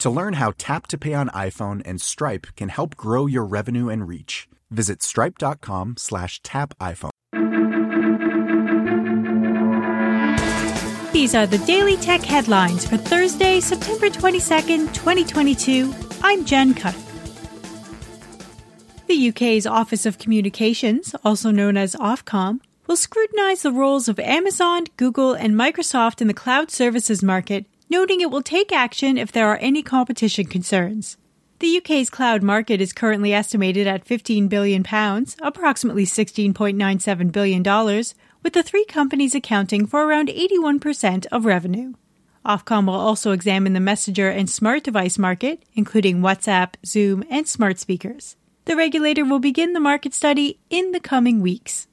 To learn how Tap to Pay on iPhone and Stripe can help grow your revenue and reach, visit stripe.com slash tap iPhone. These are the Daily Tech headlines for Thursday, September 22nd, 2022. I'm Jen Cutter. The UK's Office of Communications, also known as Ofcom, will scrutinize the roles of Amazon, Google, and Microsoft in the cloud services market, noting it will take action if there are any competition concerns. The UK's cloud market is currently estimated at £15 billion, approximately $16.97 billion, with the three companies accounting for around 81% of revenue. Ofcom will also examine the messenger and smart device market, including WhatsApp, Zoom, and smart speakers. The regulator will begin the market study in the coming weeks.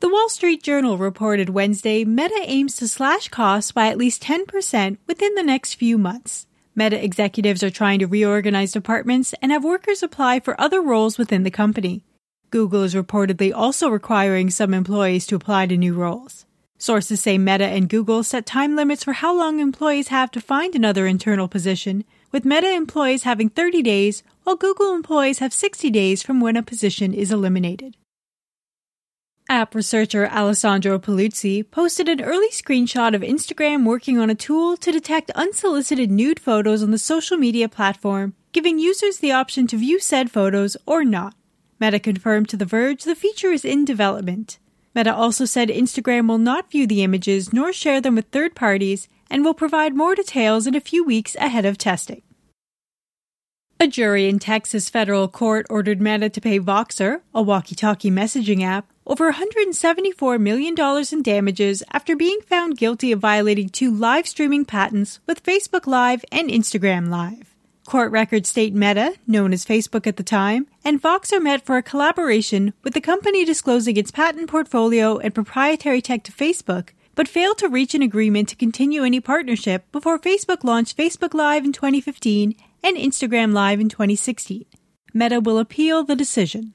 The Wall Street Journal reported Wednesday Meta aims to slash costs by at least 10% within the next few months. Meta executives are trying to reorganize departments and have workers apply for other roles within the company. Google is reportedly also requiring some employees to apply to new roles. Sources say Meta and Google set time limits for how long employees have to find another internal position, with Meta employees having 30 days, while Google employees have 60 days from when a position is eliminated. App researcher Alessandro Paluzzi posted an early screenshot of Instagram working on a tool to detect unsolicited nude photos on the social media platform, giving users the option to view said photos or not. Meta confirmed to The Verge the feature is in development. Meta also said Instagram will not view the images nor share them with third parties and will provide more details in a few weeks ahead of testing. A jury in Texas federal court ordered Meta to pay Voxer, a walkie talkie messaging app, over $174 million in damages after being found guilty of violating two live streaming patents with Facebook Live and Instagram Live. Court records state Meta, known as Facebook at the time, and Voxer met for a collaboration with the company disclosing its patent portfolio and proprietary tech to Facebook, but failed to reach an agreement to continue any partnership before Facebook launched Facebook Live in 2015 and Instagram Live in 2016. Meta will appeal the decision.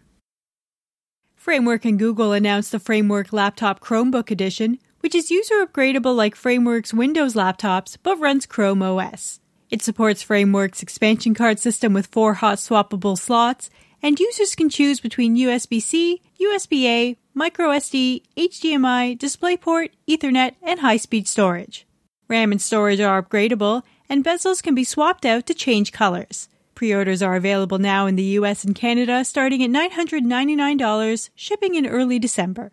Framework and Google announced the Framework Laptop Chromebook Edition, which is user upgradable like Framework's Windows laptops but runs Chrome OS. It supports Framework's expansion card system with four hot swappable slots, and users can choose between USB C, USB A, microSD, HDMI, DisplayPort, Ethernet, and high speed storage. RAM and storage are upgradable, and bezels can be swapped out to change colors. Pre-orders are available now in the US and Canada starting at $999, shipping in early December.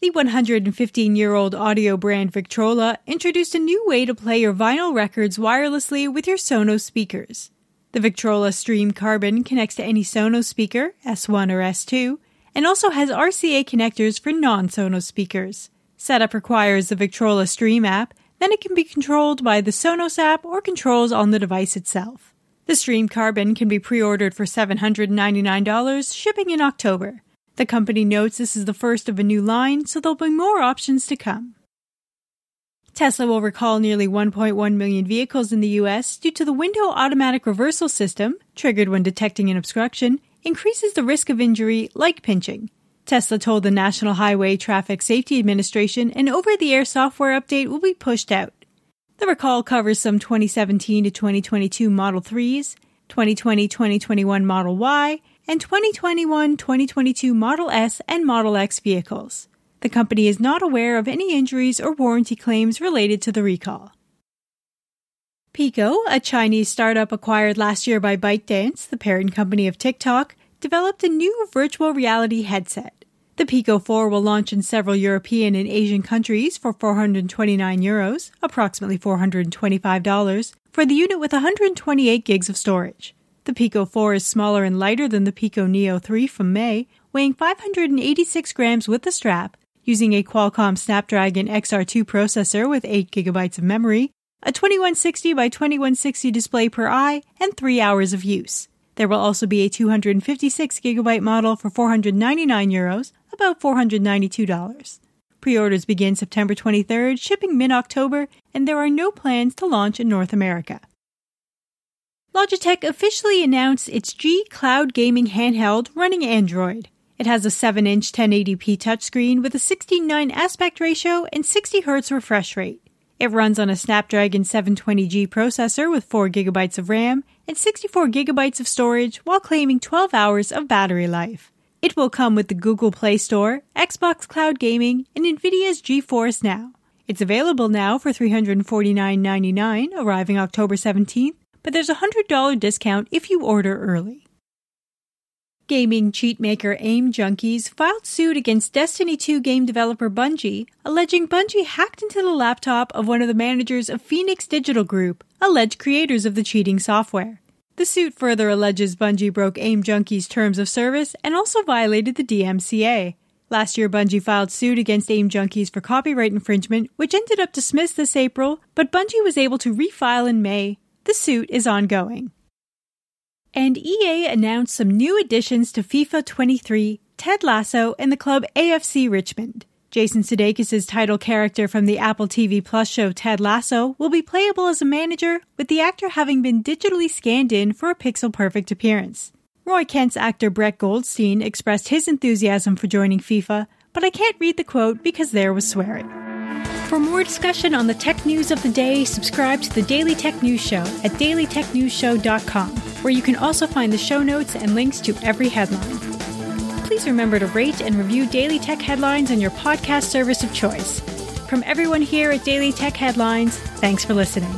The 115 year old audio brand Victrola introduced a new way to play your vinyl records wirelessly with your Sonos speakers. The Victrola Stream Carbon connects to any Sonos speaker, S1 or S2, and also has RCA connectors for non Sonos speakers. Setup requires the Victrola Stream app then it can be controlled by the Sonos app or controls on the device itself. The Stream Carbon can be pre-ordered for $799, shipping in October. The company notes this is the first of a new line, so there'll be more options to come. Tesla will recall nearly 1.1 million vehicles in the US due to the window automatic reversal system, triggered when detecting an obstruction, increases the risk of injury like pinching. Tesla told the National Highway Traffic Safety Administration an over the air software update will be pushed out. The recall covers some 2017 to 2022 Model 3s, 2020 2021 Model Y, and 2021 2022 Model S and Model X vehicles. The company is not aware of any injuries or warranty claims related to the recall. Pico, a Chinese startup acquired last year by ByteDance, the parent company of TikTok, developed a new virtual reality headset. The Pico 4 will launch in several European and Asian countries for 429 euros, approximately $425, for the unit with 128 gigs of storage. The Pico 4 is smaller and lighter than the Pico Neo 3 from May, weighing 586 grams with the strap, using a Qualcomm Snapdragon XR2 processor with 8 gigabytes of memory, a 2160 by 2160 display per eye, and 3 hours of use. There will also be a 256 gigabyte model for 499 euros, about $492. Pre-orders begin September 23rd, shipping mid-October, and there are no plans to launch in North America. Logitech officially announced its G Cloud gaming handheld running Android. It has a 7-inch 1080p touchscreen with a 16:9 aspect ratio and 60 Hz refresh rate. It runs on a Snapdragon 720G processor with 4 GB of RAM and 64 GB of storage while claiming 12 hours of battery life. It will come with the Google Play Store, Xbox Cloud Gaming, and Nvidia's GeForce Now. It's available now for $349.99, arriving October 17th, but there's a $100 discount if you order early. Gaming cheat maker Aim Junkies filed suit against Destiny 2 game developer Bungie, alleging Bungie hacked into the laptop of one of the managers of Phoenix Digital Group, alleged creators of the cheating software. The suit further alleges Bungie broke Aim Junkies' terms of service and also violated the DMCA. Last year, Bungie filed suit against Aim Junkies for copyright infringement, which ended up dismissed this April, but Bungie was able to refile in May. The suit is ongoing. And EA announced some new additions to FIFA 23, Ted Lasso, and the club AFC Richmond. Jason Sudeikis' title character from the Apple TV Plus show Ted Lasso will be playable as a manager, with the actor having been digitally scanned in for a pixel perfect appearance. Roy Kent's actor Brett Goldstein expressed his enthusiasm for joining FIFA, but I can't read the quote because there was swearing. For more discussion on the tech news of the day, subscribe to the Daily Tech News Show at dailytechnewsshow.com, where you can also find the show notes and links to every headline. Please remember to rate and review Daily Tech Headlines on your podcast service of choice. From everyone here at Daily Tech Headlines, thanks for listening.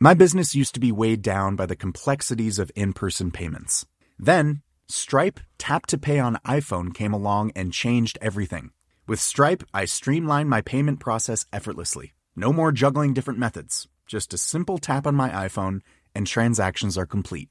My business used to be weighed down by the complexities of in person payments. Then, Stripe Tap to Pay on iPhone came along and changed everything. With Stripe, I streamlined my payment process effortlessly. No more juggling different methods. Just a simple tap on my iPhone, and transactions are complete.